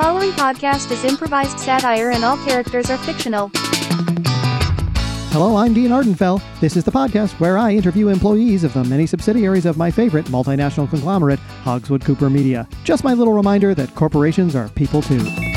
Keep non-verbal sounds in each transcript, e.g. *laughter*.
following podcast is improvised satire and all characters are fictional. Hello, I'm Dean Ardenfell. This is the podcast where I interview employees of the many subsidiaries of my favorite multinational conglomerate, Hogswood Cooper Media. Just my little reminder that corporations are people too.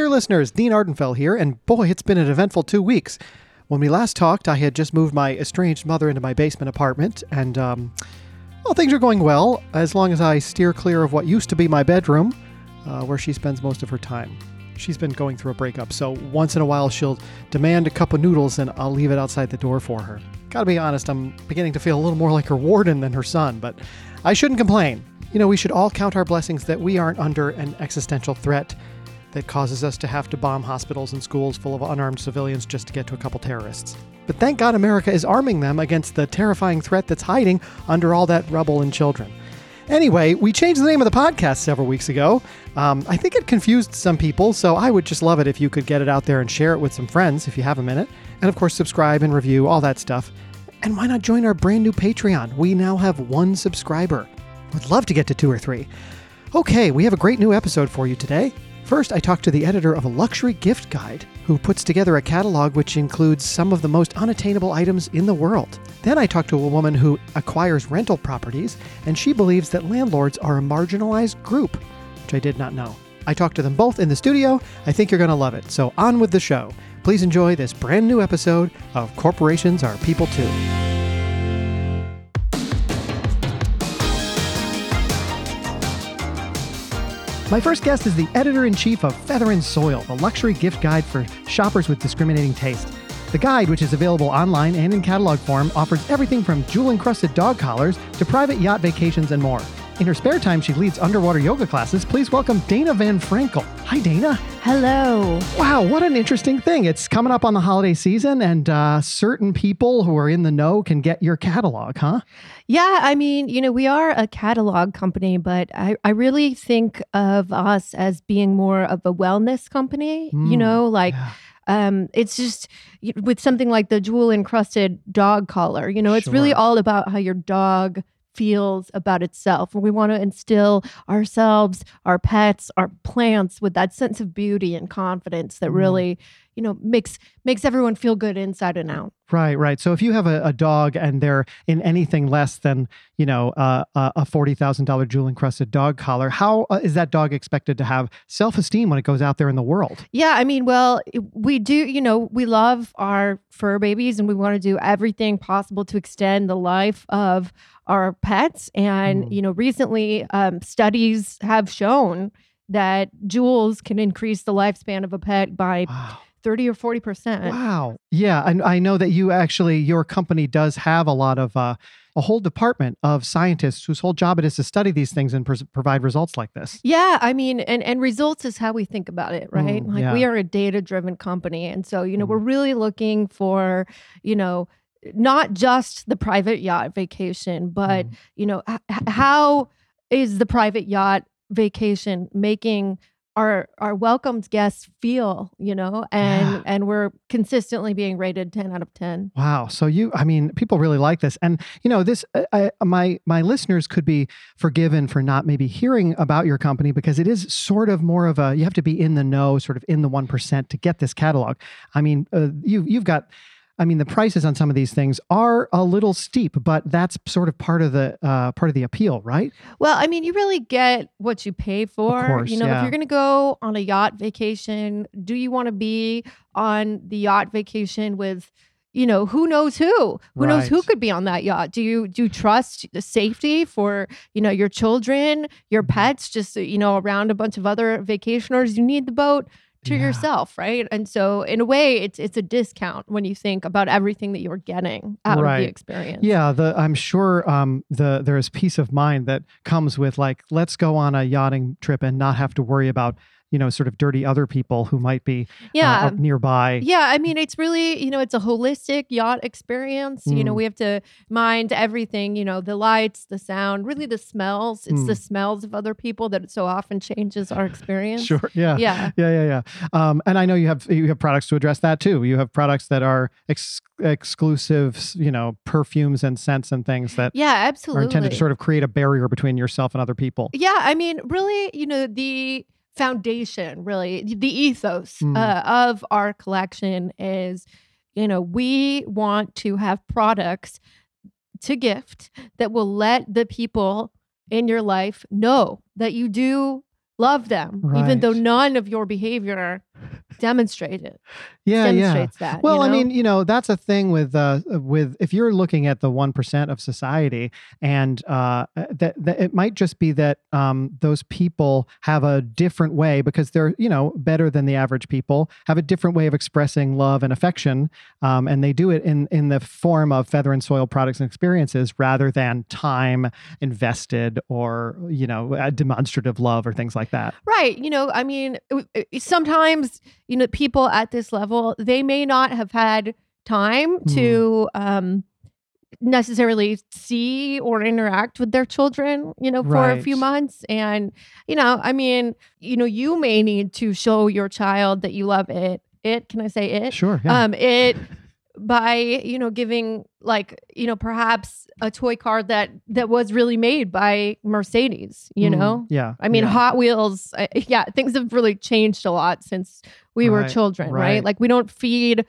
Dear listeners. Dean Ardenfell here, and boy, it's been an eventful two weeks. When we last talked, I had just moved my estranged mother into my basement apartment, and, um, well, things are going well as long as I steer clear of what used to be my bedroom, uh, where she spends most of her time. She's been going through a breakup, so once in a while she'll demand a cup of noodles and I'll leave it outside the door for her. Gotta be honest, I'm beginning to feel a little more like her warden than her son, but I shouldn't complain. You know, we should all count our blessings that we aren't under an existential threat that causes us to have to bomb hospitals and schools full of unarmed civilians just to get to a couple terrorists. But thank God America is arming them against the terrifying threat that's hiding under all that rubble and children. Anyway, we changed the name of the podcast several weeks ago. Um, I think it confused some people, so I would just love it if you could get it out there and share it with some friends if you have a minute. And of course, subscribe and review, all that stuff. And why not join our brand new Patreon? We now have one subscriber. Would love to get to two or three. Okay, we have a great new episode for you today. First, I talked to the editor of a luxury gift guide who puts together a catalog which includes some of the most unattainable items in the world. Then I talked to a woman who acquires rental properties, and she believes that landlords are a marginalized group, which I did not know. I talked to them both in the studio. I think you're going to love it. So, on with the show. Please enjoy this brand new episode of Corporations Are People Too. My first guest is the editor in chief of Feather and Soil, the luxury gift guide for shoppers with discriminating taste. The guide, which is available online and in catalog form, offers everything from jewel encrusted dog collars to private yacht vacations and more. In her spare time, she leads underwater yoga classes. Please welcome Dana Van Frenkle. Hi, Dana. Hello. Wow, what an interesting thing. It's coming up on the holiday season, and uh, certain people who are in the know can get your catalog, huh? Yeah, I mean, you know, we are a catalog company, but I, I really think of us as being more of a wellness company, you Mm, know, like. yeah. Um, it's just with something like the jewel encrusted dog collar, you know, it's really all about how your dog feels about itself. And we want to instill ourselves, our pets, our plants with that sense of beauty and confidence that Mm. really, you know, makes makes everyone feel good inside and out. Right, right. So if you have a, a dog and they're in anything less than, you know, uh, a a forty thousand dollar jewel encrusted dog collar, how uh, is that dog expected to have self esteem when it goes out there in the world? Yeah, I mean, well, we do, you know, we love our fur babies and we want to do everything possible to extend the life of our pets. And, Mm. you know, recently um, studies have shown that jewels can increase the lifespan of a pet by Wow. 30 or 40%. Wow. Yeah, and I know that you actually your company does have a lot of uh, a whole department of scientists whose whole job it is to study these things and pres- provide results like this. Yeah, I mean, and and results is how we think about it, right? Mm, like we are a data driven company, and so you know Mm. we're really looking for, you know, not just the private yacht vacation, but Mm. you know h- how is the private yacht vacation making our our welcomed guests feel, you know, and Yeah. and we're consistently being rated ten out of ten. Wow. So you, I mean, people really like this, and you know, this. uh, I, my my listeners could be forgiven for not maybe hearing about your company because it is sort of more of a. You have to be in the know, sort of in the one percent to get this catalog. I mean, uh, you you've got. I mean, the prices on some of these things are a little steep, but that's sort of part of the uh, part of the appeal, right? Well, I mean, you really get what you pay for. course, you know, yeah. if you're going to go on a yacht vacation, do you want to be on the yacht vacation with, you know, who knows who? Who knows who could be on that yacht? Do you do you trust the safety for, you know, your children, your Mhm. pets, just you know, around a bunch of other vacationers? You need the boat to Yeah. yourself, right? And so in a way it's it's a discount when you think about everything that you're getting out of the experience. Yeah, the I'm sure um, the there is peace of mind that comes with like let's go on a yachting trip and not have to worry about you know sort of dirty other people who might be uh, Yeah. up nearby. Yeah, I mean, it's really, you know, it's a holistic yacht experience. You know, Mm. we have to mind everything, you know, the lights, the sound, really the smells. It's the Mm. smells of other people that so often changes our experience. Sure. Yeah. Yeah. Yeah. Yeah. Yeah. Um, and I know you have you have products to address that too. You have products that are ex- exclusive, you know, perfumes and scents and things that Yeah, absolutely are intended to sort of create a barrier between yourself and other people. Yeah, I mean, really, you know, the foundation, really, the ethos Mm. uh, of our collection is, you know, we want to have products to gift that will let the people in your life know that you do love them, even though none of your behavior demonstrate Yeah. Yeah. demonstrates that. Well, you I mean, you know, that's a thing with uh, with if you're looking at the one percent of society, and uh, that, that it might just be that um, those people have a different way because they're you know better than the average people, have a different way of expressing love and affection, um, and they do it in in the form of feather and soil products and experiences rather than time invested or you know a demonstrative love or things like that. Right. You know, I mean, it- sometimes, you know, people at this level, they may not have had time Mm. to um, necessarily see or interact with their children, you know, for a few months. And, you know, I mean, you know, you may need to show your child that you love it. It, can I say it? Sure. Yeah. Um, it *laughs* by you know giving like you know perhaps a toy car that that was really made by Mercedes you Mm, know Yeah. I mean, yeah. Hot Wheels, uh, yeah, things have really changed a lot since we were children, right. right. Like we don't feed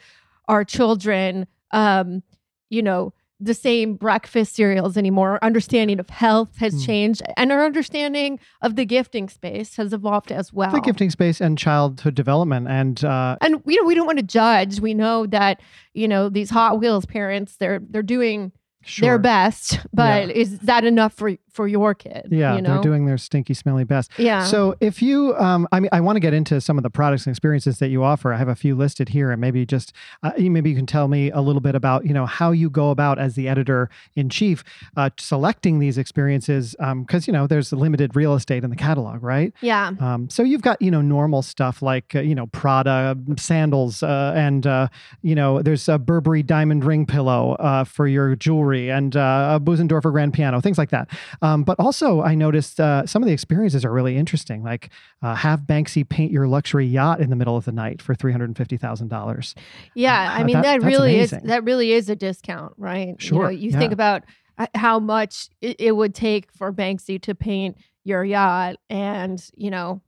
our children, um, you know, the same breakfast cereals anymore. Our understanding of health has Mm. changed, and our understanding of the gifting space has evolved as well. the gifting space and childhood development and uh, and you know, we don't want to judge. We know that you know these Hot Wheels parents, they're they're doing sure. their best, but is that enough for for your kid? Yeah, you know? they're doing their stinky, smelly best. yeah. So if you, um, I mean, I want to get into some of the products and experiences that you offer. I have a few listed here, and maybe just uh, maybe you can tell me a little bit about you know how you go about as the editor in chief uh, selecting these experiences because you know there's limited real estate in the catalog, right? yeah. Um, so you've got you know normal stuff like uh, you know Prada sandals uh, and uh, you know there's a Burberry diamond ring pillow uh, for your jewelry and uh, a Bösendorfer grand piano things like that. Um, but also I noticed uh, some of the experiences are really interesting. Like uh, have Banksy paint your luxury yacht in the middle of the night for three hundred fifty thousand dollars. Yeah, I Uh, mean that- that, really is that really is a discount, right? You, know, Sure, you think about uh, how much it, would take for Banksy to paint your yacht, and you know,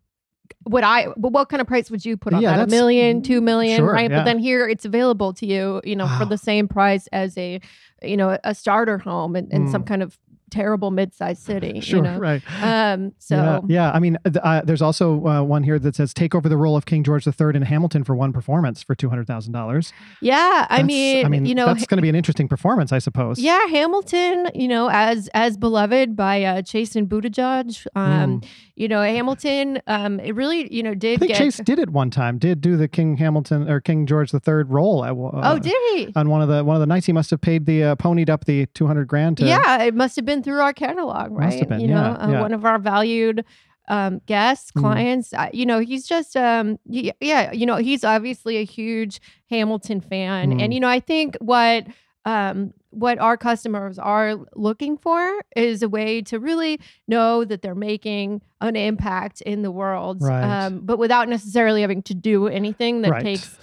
what I but what kind of price would you put on Yeah, that? A million, two million, sure, right? yeah. But then here it's available to you, you know, for the same price as a, you know, a starter home and some Mm. kind of terrible mid-sized city. Sure, you know? right. Um. So yeah, yeah. I mean, uh, there's also uh, one here that says take over the role of King George III in Hamilton for one performance for two hundred thousand dollars. yeah, I That's- mean, I mean, you know, that's going to be an interesting performance, I suppose. Yeah, Hamilton, you know, as as beloved by uh, Chasten Buttigieg, um, you know, Hamilton, um, it really, you know. I did think get. Chasten did it one time. Did do the King Hamilton or King George III role? At, uh, oh, did he? on one of the one of the nights he must have paid the uh, ponied up the two hundred grand to. yeah, it must have been through our catalog, right? have been, you know, yeah, uh, yeah. one of our valued um, guests, Mm. clients. Uh, you know, he's just, um, y- yeah, you know, he's obviously a huge Hamilton fan, Mm. and you know, I think what. Um, what our customers are looking for is a way to really know that they're making an impact in the world, Right. um, but without necessarily having to do anything that Right. takes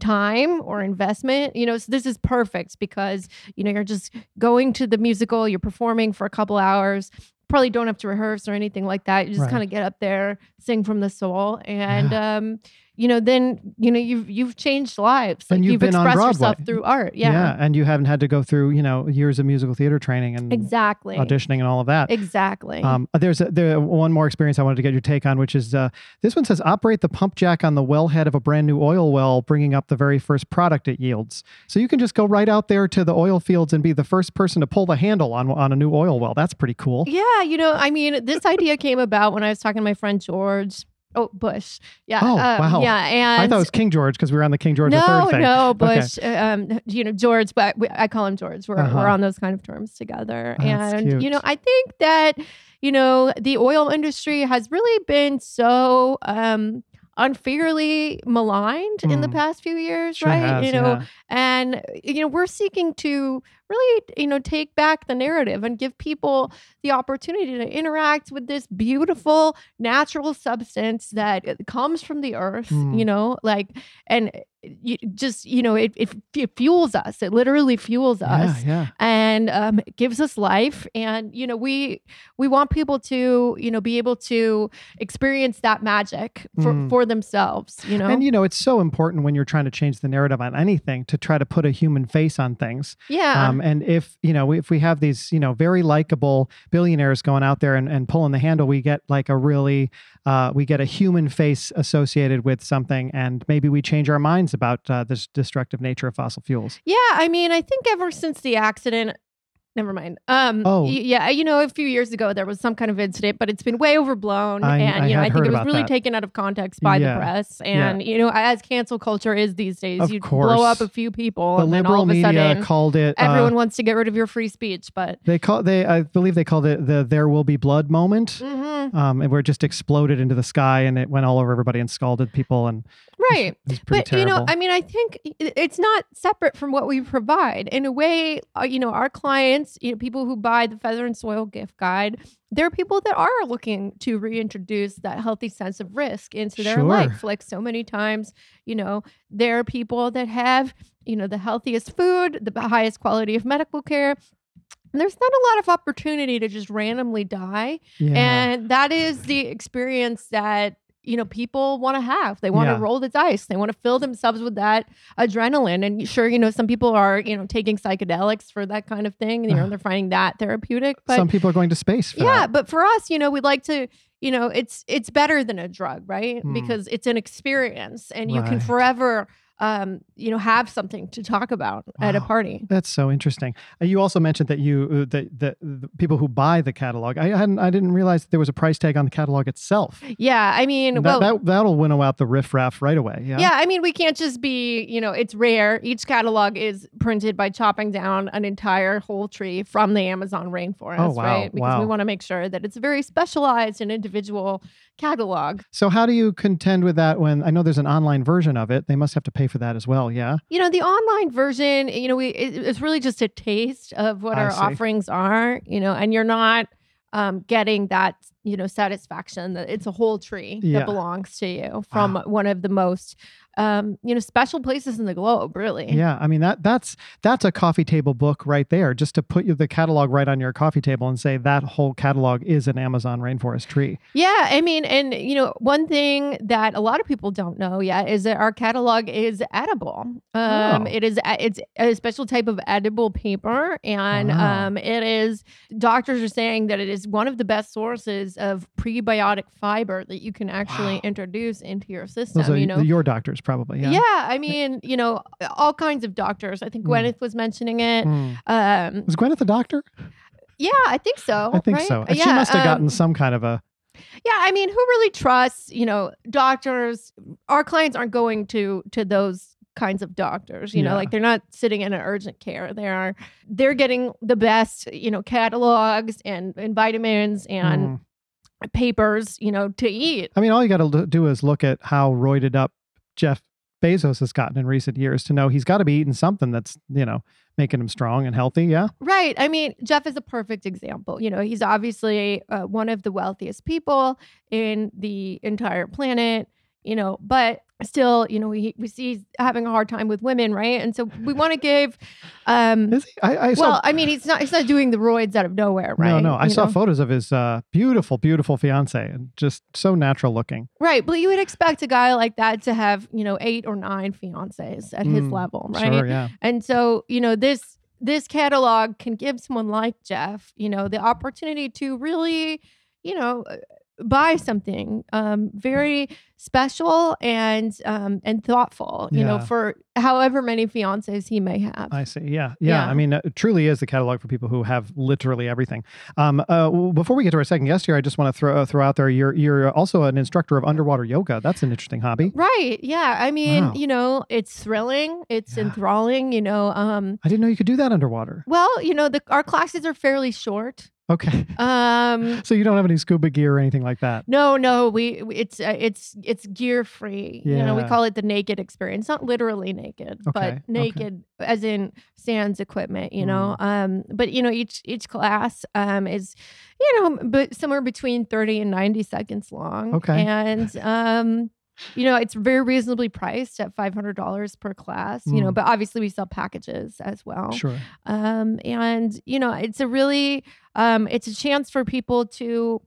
time or investment. You know, so this is perfect because you know you're just going to the musical, you're performing for a couple hours. Probably don't have to rehearse or anything like that. You just Right. kind of get up there, sing from the soul, and um, you know, then you know you've you've changed lives. And you've you've expressed yourself through art. Yeah, and you haven't had to go through you know years of musical theater training and exactly, auditioning and all of that. exactly. Um, there's a, there one more experience I wanted to get your take on, which is uh, this one says operate the pump jack on the wellhead of a brand new oil well, bringing up the very first product it yields. So you can just go right out there to the oil fields and be the first person to pull the handle on on a new oil well. That's pretty cool. Yeah, you know, I mean, this idea came about when I was talking to my friend George Oh, Bush. Yeah. Oh, um, wow. Yeah, and I thought it was King George because we were on the King George no, III thing. no, Okay. Bush. uh, Um, you know, George, but we, I call him George. We're Uh-huh. we're on those kind of terms together, That's and you know, I think that you know the oil industry has really been so um unfairly maligned in the Mm. past few years, Sure right? has, you know, yeah. and you know we're seeking to really you know take back the narrative and give people the opportunity to interact with this beautiful natural substance that uh, comes from the earth Mm. you know like and you just you know it, it, it fuels us it literally fuels us Yeah, yeah. and um, gives us life and you know we we want people to you know be able to experience that magic for, Mm. for themselves you know And you know, it's so important when you're trying to change the narrative on anything to try to put a human face on things. yeah Um, and if you know, if we have these, you know, very likable billionaires going out there and, and pulling the handle, we get like a really, uh, we get a human face associated with something, and maybe we change our minds about uh, this destructive nature of fossil fuels. Yeah, I mean, I think ever since the accident, never mind. Um, Oh. yeah, you know, a few years ago there was some kind of incident, but it's been way overblown, I- and I you know, I think it was really that. taken out of context by Yeah. the press, and you know, as cancel culture is these days, Of you blow up a few people, The and then liberal all of a media sudden, called it. uh, everyone wants to get rid of your free speech. But they call they I believe they called it the "There Will Be Blood" moment. Mhm. Um, and where it just exploded into the sky and it went all over everybody and scalded people and right. it was pretty But terrible. you know, I mean, I think it's not separate from what we provide. In a way, uh, you know, our clients, you know, people who buy the Feather and Soil gift guide, there are people that are looking to reintroduce that healthy sense of risk into their Sure. life. Like so many times, you know, there are people that have, you know, the healthiest food, the highest quality of medical care. And there's not a lot of opportunity to just randomly die. yeah. And that is the experience that you know people want to have. They want to Yeah. roll the dice. They want to fill themselves with that adrenaline. And sure, you know, some people are you know taking psychedelics for that kind of thing. You know, *sighs* they're finding that therapeutic. But Some people are going to space for yeah, that. but for us, you know, we'd like to. You know, it's it's better than a drug, right? Hmm. Because it's an experience, and you can forever, um, you know, have something to talk about at a party. That's so interesting. Uh, You also mentioned that you uh, that the, the people who buy the catalog. I hadn't I didn't realize that there was a price tag on the catalog itself. Yeah, I mean, That, well, that that'll winnow out the riffraff right away. Yeah. Yeah, I mean, we can't just be, you know, it's rare. Each catalog is printed by chopping down an entire whole tree from the Amazon rainforest, Oh, wow, right? Because we want to make sure that it's a very specialized and individual catalog. So how do you contend with that when I know there's an online version of it? They must have to pay for that as well. Yeah. You know, the online version, you know, we it, it's really just a taste of what I our see. offerings are, you know, and you're not um, getting that, you know, satisfaction that it's a whole tree Yeah. that belongs to you from one of the most, um, you know, special places in the globe, really. Yeah, I mean that that's that's a coffee table book right there. Just to put you the catalog right on your coffee table and say that whole catalog is an Amazon rainforest tree. Yeah, I mean, and you know, one thing that a lot of people don't know yet is that our catalog is edible. Um, Oh. It is a- it's a special type of edible paper, and Wow. um, it is. Doctors are saying that it is one of the best sources of prebiotic fiber that you can actually Wow. introduce into your system. Those are you know, your doctors probably. Yeah. yeah. I mean, you know, all kinds of doctors. I think Mm. Gwyneth was mentioning it. Mm. Um, Was Gwyneth a doctor? yeah, I think so. I think right? so. And she must have um, gotten some kind of a Yeah, I mean, who really trusts, you know, doctors? Our clients aren't going to to those kinds of doctors, you know, like they're not sitting in an urgent care. They are they're getting the best, you know, catalogs and and vitamins and Mm. papers, you know, to eat. I mean, all you got to do is look at how roided up Jeff Bezos has gotten in recent years to know he's got to be eating something that's, you know, making him strong and healthy. Yeah. Right. I mean, Jeff is a perfect example. You know, he's obviously uh, one of the wealthiest people in the entire planet, you know, but still, you know, we, we see he's having a hard time with women, right? And so we want to *laughs* give, um, Is he? I, I saw. well, I mean, he's not, he's not doing the roids out of nowhere, right? No, no. I You saw know? photos of his uh, beautiful, beautiful fiance and just so natural looking. Right. But you would expect a guy like that to have, you know, eight or nine fiancés at his Mm, level, right? Sure. Yeah. And so, you know, this this catalog can give someone like Jeff, you know, the opportunity to really, you know, uh, buy something um, very special and um, and thoughtful. You know, for however many fiancés he may have. I see. Yeah. Yeah. Yeah. I mean, it truly is the catalog for people who have literally everything. Um, uh, before we get to our second guest here, I just want to throw, throw out there you're, you're also an instructor of underwater yoga. That's an interesting hobby. Right. Yeah. I mean, Wow. you know, it's thrilling. It's Yeah. enthralling. You know. Um, I didn't know you could do that underwater. well, you know, the our classes are fairly short. Okay. Um, *laughs* So you don't have any scuba gear or anything like that. no, no, we it's uh, it's it's gear free. Yeah. You know, we call it the naked experience. Not literally naked, Okay, but okay. naked as in sans equipment. You know, Mm. um, but you know, each each class um is, you know, but somewhere between thirty and ninety seconds long. Okay. and um. You know, it's very reasonably priced at five hundred dollars per class. You know, Mm. but obviously we sell packages as well Sure. um, and you know it's a really um, it's a chance for people to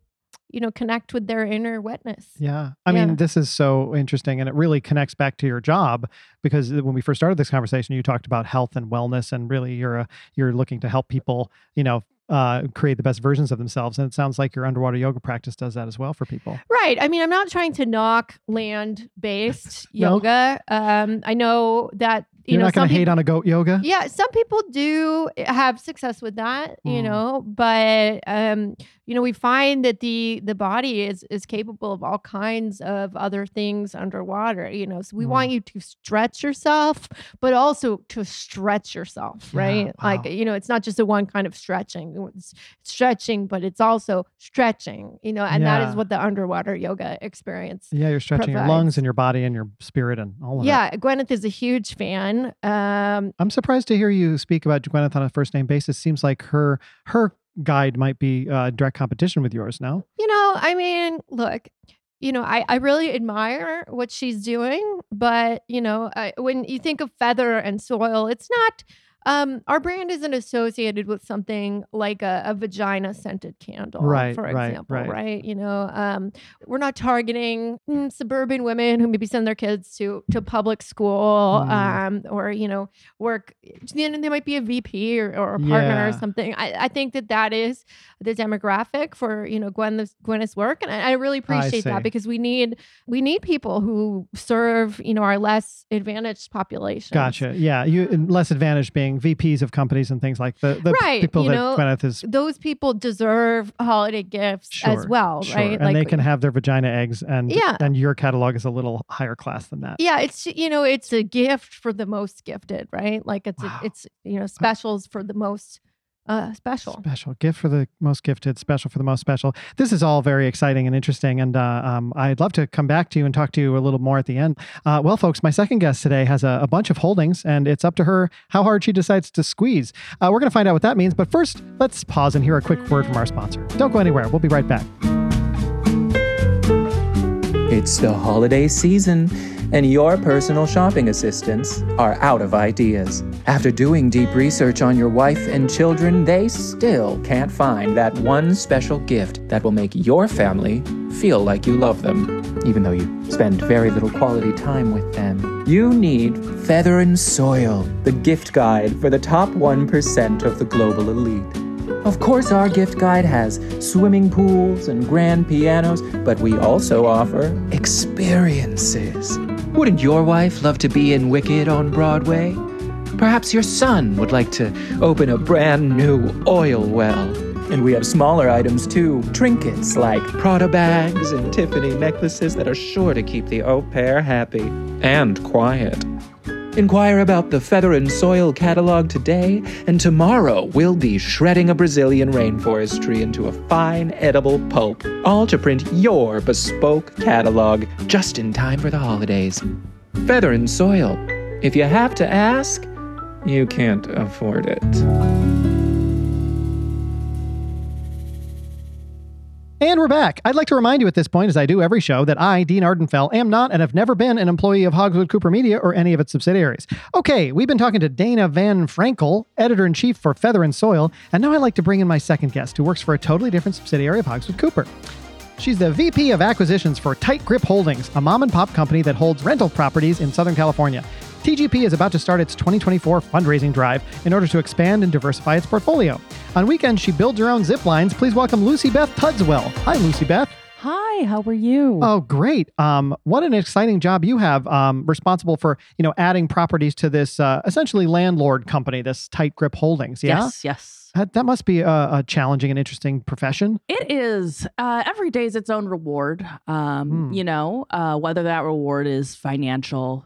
you know connect with their inner witness Yeah. I Yeah. mean, this is so interesting and it really connects back to your job because when we first started this conversation, you talked about health and wellness and really you're a, you're looking to help people, you know, uh, create the best versions of themselves. And it sounds like your underwater yoga practice does that as well for people. right i mean i'm not trying to knock land based *laughs* No. yoga um, i know that you You're know not going to hate on a goat yoga? yeah some people do have success with that you Mm. know but um you know we find that the the body is is capable of all kinds of other things underwater you know so we Mm. want you to stretch yourself but also to stretch yourself Yeah, right like you know it's not just a one kind of stretching it's stretching but it's also stretching you know and that Yeah. is what the underwater yoga experience Yeah, you're stretching your lungs and your body and your spirit and all of it. yeah gwyneth is a huge fan um I'm surprised to hear you speak about Gwyneth on a first name basis. Seems like her her guide might be uh, direct competition with yours now. You know, I mean, look, you know, I, I really admire what she's doing, but you know, I, when you think of feather and soil, it's not. Um, our brand isn't associated with something like a, a vagina scented candle, Right, for right, example, right. right. You know, um, we're not targeting mm, suburban women who maybe send their kids to to public school, Mm. um, or you know, work. You know, they might be a VP or, or a partner Yeah. or something. I, I think that that is the demographic for you know Gwyneth's, Gwyneth's work, and I, I really appreciate see. that because we need we need people who serve you know our less advantaged population. Gotcha. Yeah, you less advantage being VPs of companies and things like the the Right, people you that know, Gwyneth is Those people deserve holiday gifts sure, as well, sure. right? And they can have their vagina eggs, and Yeah. and your catalog is a little higher class than that. yeah, it's you know it's a gift for the most gifted, right? Like it's Wow. a, it's you know specials for the most uh special. Special gift for the most gifted, special for the most special. This is all very exciting and interesting, and uh, um, I'd love to come back to you and talk to you a little more at the end. Uh, well, folks, my second guest today has a, a bunch of holdings, and it's up to her how hard she decides to squeeze. Uh, we're going to find out what that means, but first, let's pause and hear a quick word from our sponsor. Don't go anywhere. We'll be right back. It's the holiday season, and your personal shopping assistants are out of ideas. After doing deep research on your wife and children, they still can't find that one special gift that will make your family feel like you love them, even though you spend very little quality time with them. You need Feather and Soil, the gift guide for the top 1% of the global elite. Of course, our gift guide has swimming pools and grand pianos, but we also offer experiences. Wouldn't your wife love to be in Wicked on Broadway? Perhaps your son would like to open a brand new oil well. And we have smaller items too trinkets like Prada bags and Tiffany necklaces that are sure to keep the au pair happy and quiet. Inquire about the Feather and Soil catalog today, and tomorrow we'll be shredding a Brazilian rainforest tree into a fine edible pulp, all to print your bespoke catalog just in time for the holidays. Feather and Soil. If you have to ask, you can't afford it. And we're back. I'd like to remind you at this point, as I do every show, that I, Dean Ardenfell, am not and have never been an employee of Hogswood Cooper Media or any of its subsidiaries. Okay, we've been talking to Dana Van Frenkle, editor in chief for Feather and Soil, and now I'd like to bring in my second guest, who works for a totally different subsidiary of Hogswood Cooper. She's the VP of Acquisitions for Tight Grip Holdings, a mom and pop company that holds rental properties in Southern California. TGP is about to start its 2024 fundraising drive in order to expand and diversify its portfolio. On weekends, she builds her own zip lines. Please welcome Lucy Beth Tuddswell. Hi, Lucy Beth. Hi, how are you? Oh, great. Um, what an exciting job you have. Um, responsible for, you know, adding properties to this uh, essentially landlord company, this tight grip holdings. Yeah. Yes, yes. That, that must be a, a challenging and interesting profession. It is. Uh, every day is its own reward. Um, Hmm. You know, uh, whether that reward is financial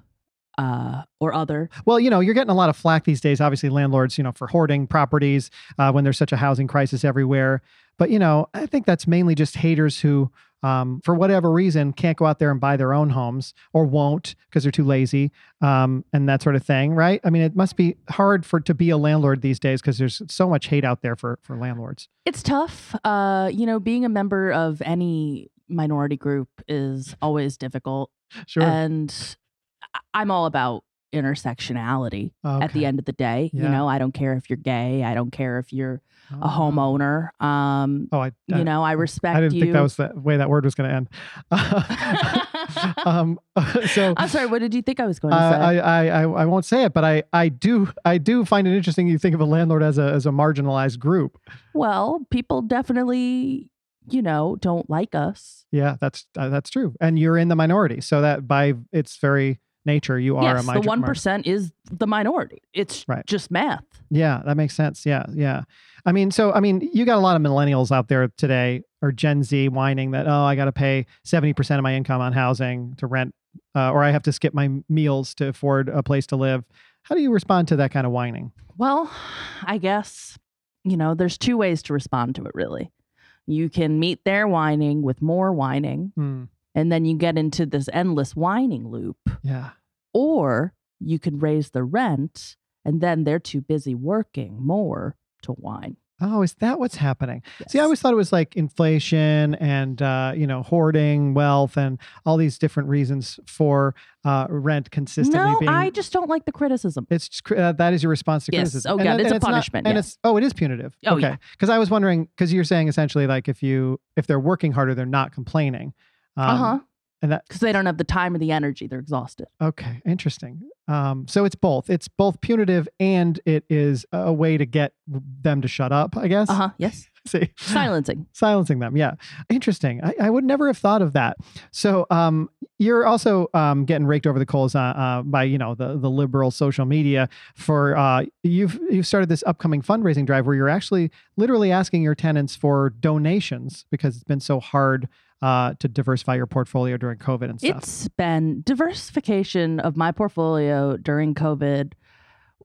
uh, or other. Well, you know, you're getting a lot of flack these days, obviously, landlords, you know, for hoarding properties uh, when there's such a housing crisis everywhere. But, you know, I think that's mainly just haters who, um, for whatever reason, can't go out there and buy their own homes or won't because they're too lazy um, and that sort of thing, right? I mean, it must be hard for to be a landlord these days because there's so much hate out there for, for landlords. It's tough. Uh, you know, being a member of any minority group is always difficult. Sure. And I'm all about intersectionality at the end of the day. Yeah. You know, I don't care if you're gay, I don't care if you're a Oh. homeowner. Um, Oh, I, I, you know, I respect I didn't you. think that was the way that word was going to end. *laughs* um, *laughs* so I'm sorry, what did you think I was going to Uh, say? I, I, I, I won't say it, but I, I do, I do find it interesting. You think of a landlord as a, as a marginalized group. well, people definitely, you know, don't like us. Yeah, that's, uh, that's true. And you're in the minority. So that by its very nature, you are yes, a the one is the minority. It's Right. just math. Yeah, that makes sense. Yeah. Yeah. I mean, so, I mean, you got a lot of millennials out there today or Gen Z whining that, oh, I got to pay 70% of my income on housing to rent, uh, or I have to skip my meals to afford a place to live. How do you respond to that kind of whining? Well, I guess, you know, there's two ways to respond to it, really. You can meet their whining with more whining, Hmm. And then you get into this endless whining loop. Yeah. Or you can raise the rent, and then they're too busy working more to whine. Oh, is that what's happening? See, I always thought it was like inflation and uh, you know hoarding wealth and all these different reasons for uh, rent consistently no, being. I just don't like the criticism. it's just, uh, that is your response to Yes. criticism. Oh, And God, then- it's and a not- punishment, and yeah. it's oh, it is punitive. Oh, okay, yeah. because I was wondering because you're saying essentially like if you if they're working harder, they're not complaining. Um, uh huh. And that Because they don't have the time or the energy. They're exhausted. okay, interesting. Um, so it's both. It's both punitive and it is a way to get them to shut up. I guess. Uh huh. Yes. *laughs* See. Silencing. *laughs* silencing them yeah interesting i, I would never have thought of that so um, you're also um, getting raked over the coals uh, uh, by you know the, the liberal social media for uh, you've you've started this upcoming fundraising drive where you're actually literally asking your tenants for donations because it's been so hard uh, to diversify your portfolio during covid and stuff It's been diversification of my portfolio during COVID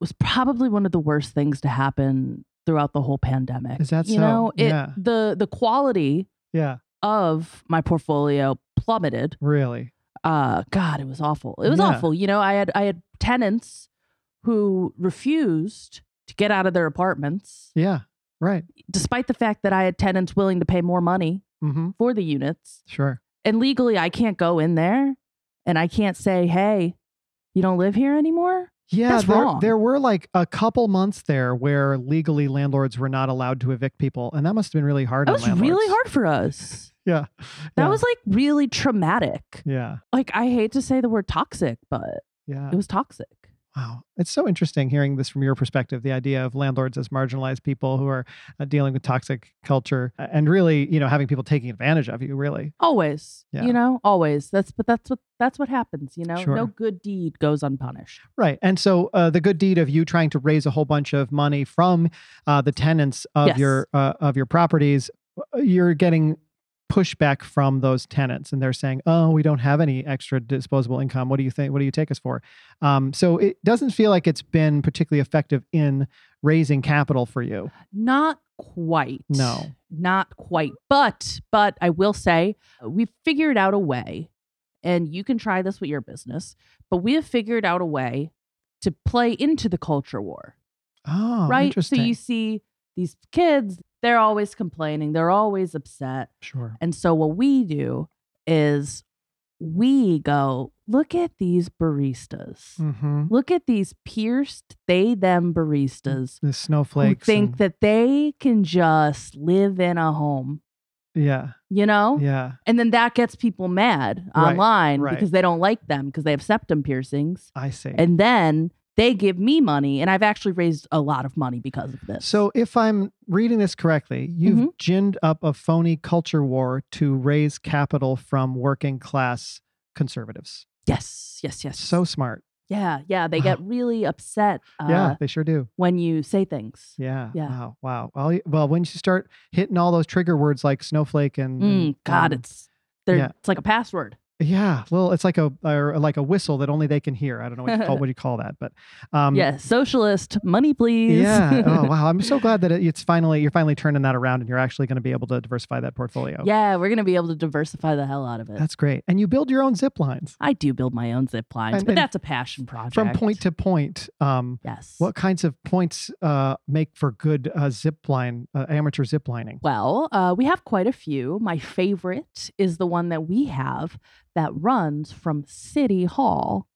was probably one of the worst things to happen throughout the whole pandemic. Is that you so? know it Yeah. the the quality yeah of my portfolio plummeted. really Uh God, it was awful. It was Yeah. awful. You know, I had I had tenants who refused to get out of their apartments yeah right despite the fact that I had tenants willing to pay more money mm-hmm for the units. sure And legally I can't go in there and I can't say, "Hey, you don't live here anymore?" Yeah, That's there, wrong. there were like a couple months there where legally landlords were not allowed to evict people, and that must have been really hard. That was really hard for us. *laughs* Yeah, That Yeah. was like really traumatic. yeah, Like I hate to say the word toxic, but yeah. it was toxic. Wow, it's so interesting hearing this from your perspective. The idea of landlords as marginalized people who are uh, dealing with toxic culture, and really, you know, having people taking advantage of you. Really, Always. Yeah. You know, always. That's but that's what that's what happens, you know. Sure. No good deed goes unpunished. right? And so, uh, the good deed of you trying to raise a whole bunch of money from uh, the tenants of Yes. your uh, of your properties, uh, you're getting pushback from those tenants and they're saying oh we don't have any extra disposable income what do you think what do you take us for um, so it doesn't feel like it's been particularly effective in raising capital for you Not quite. No. Not quite. But but I will say we've figured out a way, and you can try this with your business, but we have figured out a way to play into the culture war. oh right? So you see these kids, they're always complaining, they're always upset. sure And so what we do is we go, look at these baristas. mm-hmm. Look at these pierced they them baristas the who snowflakes think and- that they can just live in a home, yeah you know? yeah And then that gets people mad Right, online right. because they don't like them because they have septum piercings. i see And then they give me money, and I've actually raised a lot of money because of this. So, if I'm reading this correctly, you've Mhm. ginned up a phony culture war to raise capital from working class conservatives. yes, yes, yes. So smart. yeah, yeah, they Wow. get *sighs* really upset uh, yeah, they sure do. when you say things. Yeah. Yeah. Wow. Wow. Well, well, when you start hitting all those trigger words like snowflake and, Mm, and, God, um, it's yeah. it's like a password. Yeah, well, it's like a or like a whistle that only they can hear. I don't know what you call *laughs* what you call that, but um, yeah, socialist money, please. Yeah. Oh wow. I'm so glad that *laughs* it's finally you're finally turning that around and you're actually going to be able to diversify that portfolio. yeah, we're gonna be able to diversify the hell out of it. That's great. And you build your own zip lines I do build my own zip lines, And- but and that's a passion project. from point to point. Um, yes. what kinds of points uh, make for good uh, zip line, uh, amateur zip lining? Well, uh, we have quite a few. My favorite is the one that we have that runs from City Hall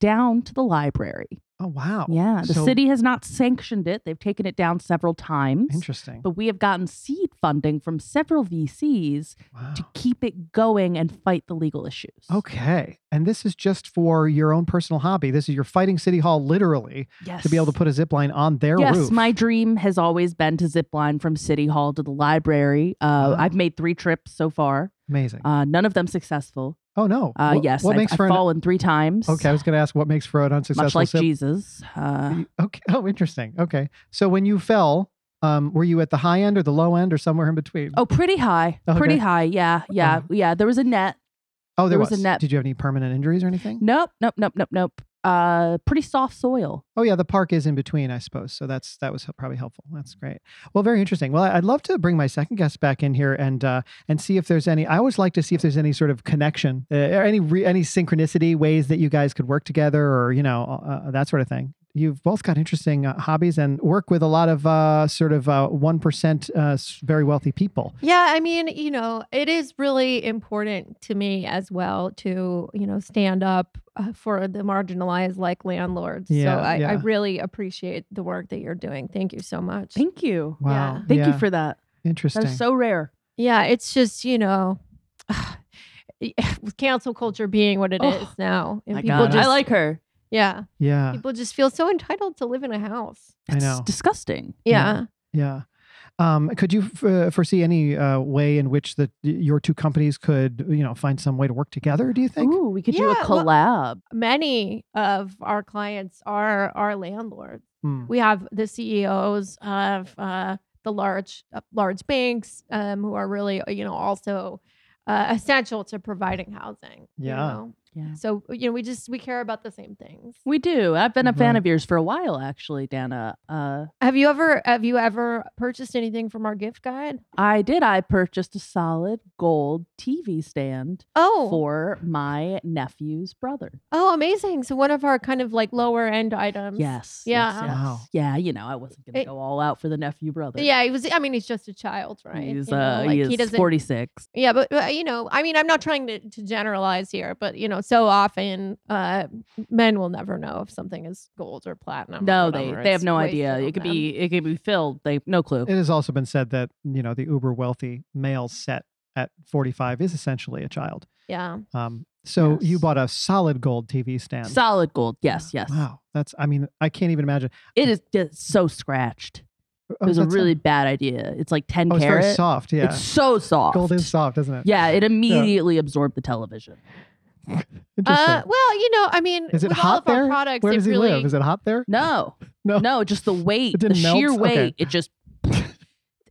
down to the library. Oh wow. Yeah, the So- city has not sanctioned it. They've taken it down several times. Interesting. But we have gotten seed funding from several VCs Wow. to keep it going and fight the legal issues. Okay. And this is just for your own personal hobby. This is you're fighting City Hall literally Yes. to be able to put a zip line on their yes, roof. my dream has always been to zip line from City Hall to the library. Uh, Wow. I've made three trips so far, Amazing. uh, none of them successful. oh no. Uh, What- yes, What I've, makes I've fallen three times. Okay, I was going to ask what makes for an unsuccessful much like. Jesus. Uh, Okay. *laughs* Oh, interesting. Okay. So when you fell, um, were you at the high end or the low end or somewhere in between? oh, pretty high, Okay. pretty high. Yeah, yeah, Uh-huh. yeah. There was a net. oh, there, there was. was a net- Did you have any permanent injuries or anything? Nope, nope, nope, nope, nope. Uh, pretty soft soil. Oh yeah, the park is in between, I suppose. So that's that was probably helpful. That's great. Well, very interesting. Well, I'd love to bring my second guest back in here and uh, and see if there's any. I always like to see if there's any sort of connection, uh, any re- any synchronicity ways that you guys could work together, or you know uh, that sort of thing. You've both got interesting uh, hobbies and work with a lot of uh, sort of one uh, s- very wealthy people. Yeah, I mean, you know, it is really important to me as well to, you know, stand up uh, for the marginalized like landlords. Yeah, so I, I really appreciate the work that you're doing. Thank you so much. Thank you. Wow. Thank Yeah. you for that. Interesting. That is so rare. yeah, it's just, you know, *sighs* *laughs* with cancel culture being what it is Oh, now. And people God, just I like her. Yeah, yeah, people just feel so entitled to live in a house. I It's know. disgusting. Yeah. Yeah. Um, could you f- uh, foresee any uh, way in which the your two companies could, you know, find some way to work together? Do you think? Ooh, we could do a Yeah, well- collab. Many of our clients are our landlords. Hmm. we have the CEOs of uh, the large uh, large banks um, who are really you know also uh, essential to providing housing. you Yeah. know? Yeah. So you know we just we care about the same things. We do. I've been a fan of yours for a while, actually, Dana. Uh, Have you ever have you ever purchased anything from our gift guide? I did. I purchased a solid gold TV stand Oh, for my nephew's brother. oh, amazing! So one of our kind of like lower end items. Yes. Yeah. Yes, yes. Wow. Yeah. You know, I wasn't going to It- go all out for the nephew brother. Yeah, he was. I mean, he's just a child, right? He's, You know, uh, like, he is doesn't- 46. Yeah, but uh, you know, I mean, I'm not trying to, to generalize here, but you know, so often uh, men will never know if something is gold or platinum. or No, they they have no idea. It could them. be it could be filled. They no clue. It has also been said that you know the uber wealthy male set at 45 is essentially a child. Yeah, Um, so you bought a solid gold TV stand. Solid gold. Yes, yes. Wow, that's. I mean, I can't even imagine. It is just so scratched. Oh, It was a that's really bad idea. It's like 10 Oh, it's very soft. Yeah, It's so soft. gold is soft, isn't it? Yeah, it immediately absorbed the television. *laughs* Uh, well, you know, I mean, is it with all hot there? products, Where it does he really, live? Is it hot there? No, *laughs* No. no, just the weight, the melt? sheer Okay. weight. It just,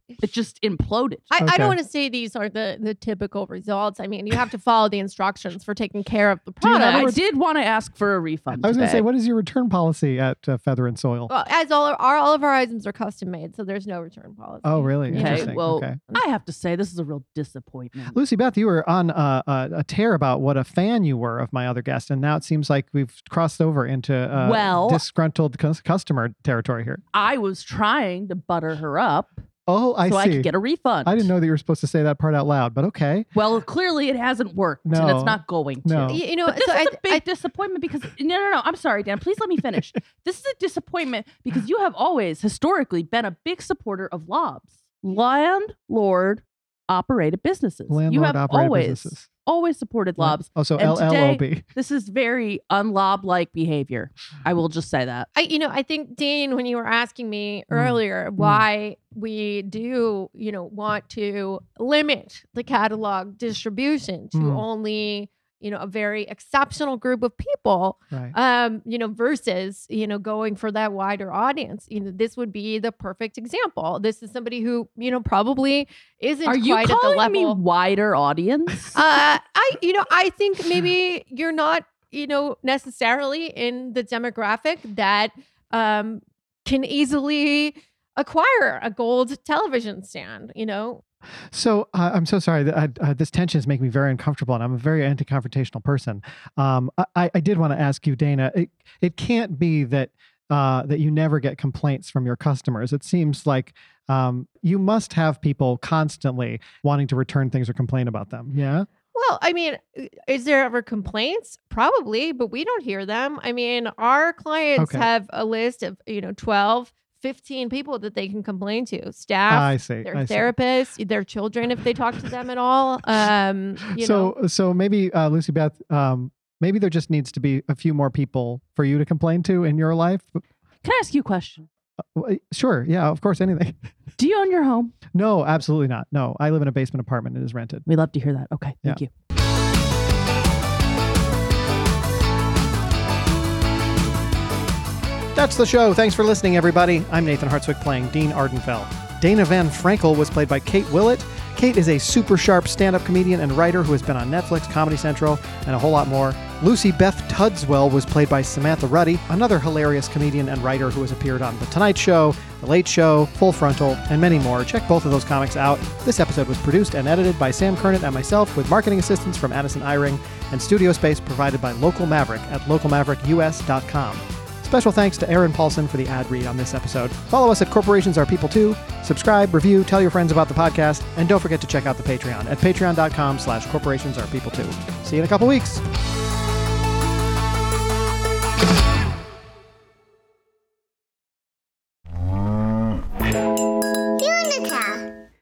it just imploded. I, I don't want to say these are the the typical results. I mean, you have to follow the instructions for taking care of the Do you have product. a I re- did want to ask for a refund. I was going to say, what is your return policy at uh, Feather and Soil? Well, as all of our all of our items are custom made, so there's no return policy. Oh, really? Okay, Interesting. well, okay. I have to say this is a real disappointment. Lucy Beth, you were on uh, a, a tear about what a fan you were of my other guest, and now it seems like we've crossed over into uh, Well- disgruntled cus- customer territory here. I was trying to butter her up Oh, I so I see. could get a refund. I didn't know that you were supposed to say that part out loud, but okay. Well, clearly it hasn't worked, and it's not going to. No. Y- you know, But this so is I, a big disappointment because no, no, no. I'm sorry, Dan. Please let me finish. *laughs* this is a disappointment because you have always historically been a big supporter of lobs, landlord operated businesses. Landlord you have operated always businesses. Always supported lobs. Also, And today- LLOB. This is very unlob like behavior. I will just say that. I, you know, I think Dean, when you were asking me Mm. earlier why we do, you know, want to limit the catalog distribution to Mm. only, you know, a very exceptional group of people, Right. um, you know, versus, you know, going for that wider audience. You know, this would be the perfect example. This is somebody who, you know, probably isn't Are you quite at the calling me wider audience? *laughs* uh, I, you know, I think maybe you're not, you know, necessarily in the demographic that um, can easily acquire a gold television stand. You know, So uh, I'm so sorry. that I, uh, this tension is making me very uncomfortable, and I'm a very anti-confrontational person. Um, I, I did want to ask you, Dana. It, it can't be that uh, that you never get complaints from your customers. It seems like um, you must have people constantly wanting to return things or complain about them. Yeah. well, I mean, is there ever complaints? Probably, but we don't hear them. I mean, our clients Okay. have a list of you know 12, 15 people that they can complain to. Staff. I see. their I see. therapists, their children, if they talk to them at all. Um, you so know, so maybe uh, Lucy Beth, um, maybe there just needs to be a few more people for you to complain to in your life. Can I ask you a question? Uh, Sure. Yeah. Of course. Anything. *laughs* Do you own your home? No, absolutely not. No, I live in a basement apartment. It is rented. We love to hear that. Okay, thank you. That's the show. Thanks for listening, everybody. I'm Nathan Hartswick playing Dean Ardenfell. Dana Van Frenkle was played by Kate Willett. Kate is a super sharp stand up comedian and writer who has been on Netflix, Comedy Central, and a whole lot more. Lucy Beth Tuddswell was played by Samantha Ruddy, another hilarious comedian and writer who has appeared on The Tonight Show, The Late Show, Full Frontal, and many more. Check both of those comics out. This episode was produced and edited by Sam Kurnit and myself, with marketing assistance from Adison Eyring and studio space provided by Local Maverick at localmaverickus.com. Special thanks to Aaron Paulsen for the ad read on this episode. Follow us at Corporations Are People Too. Subscribe, review, tell your friends about the podcast, and don't forget to check out the Patreon at patreon.com slash corporations are people too. See you in a couple weeks.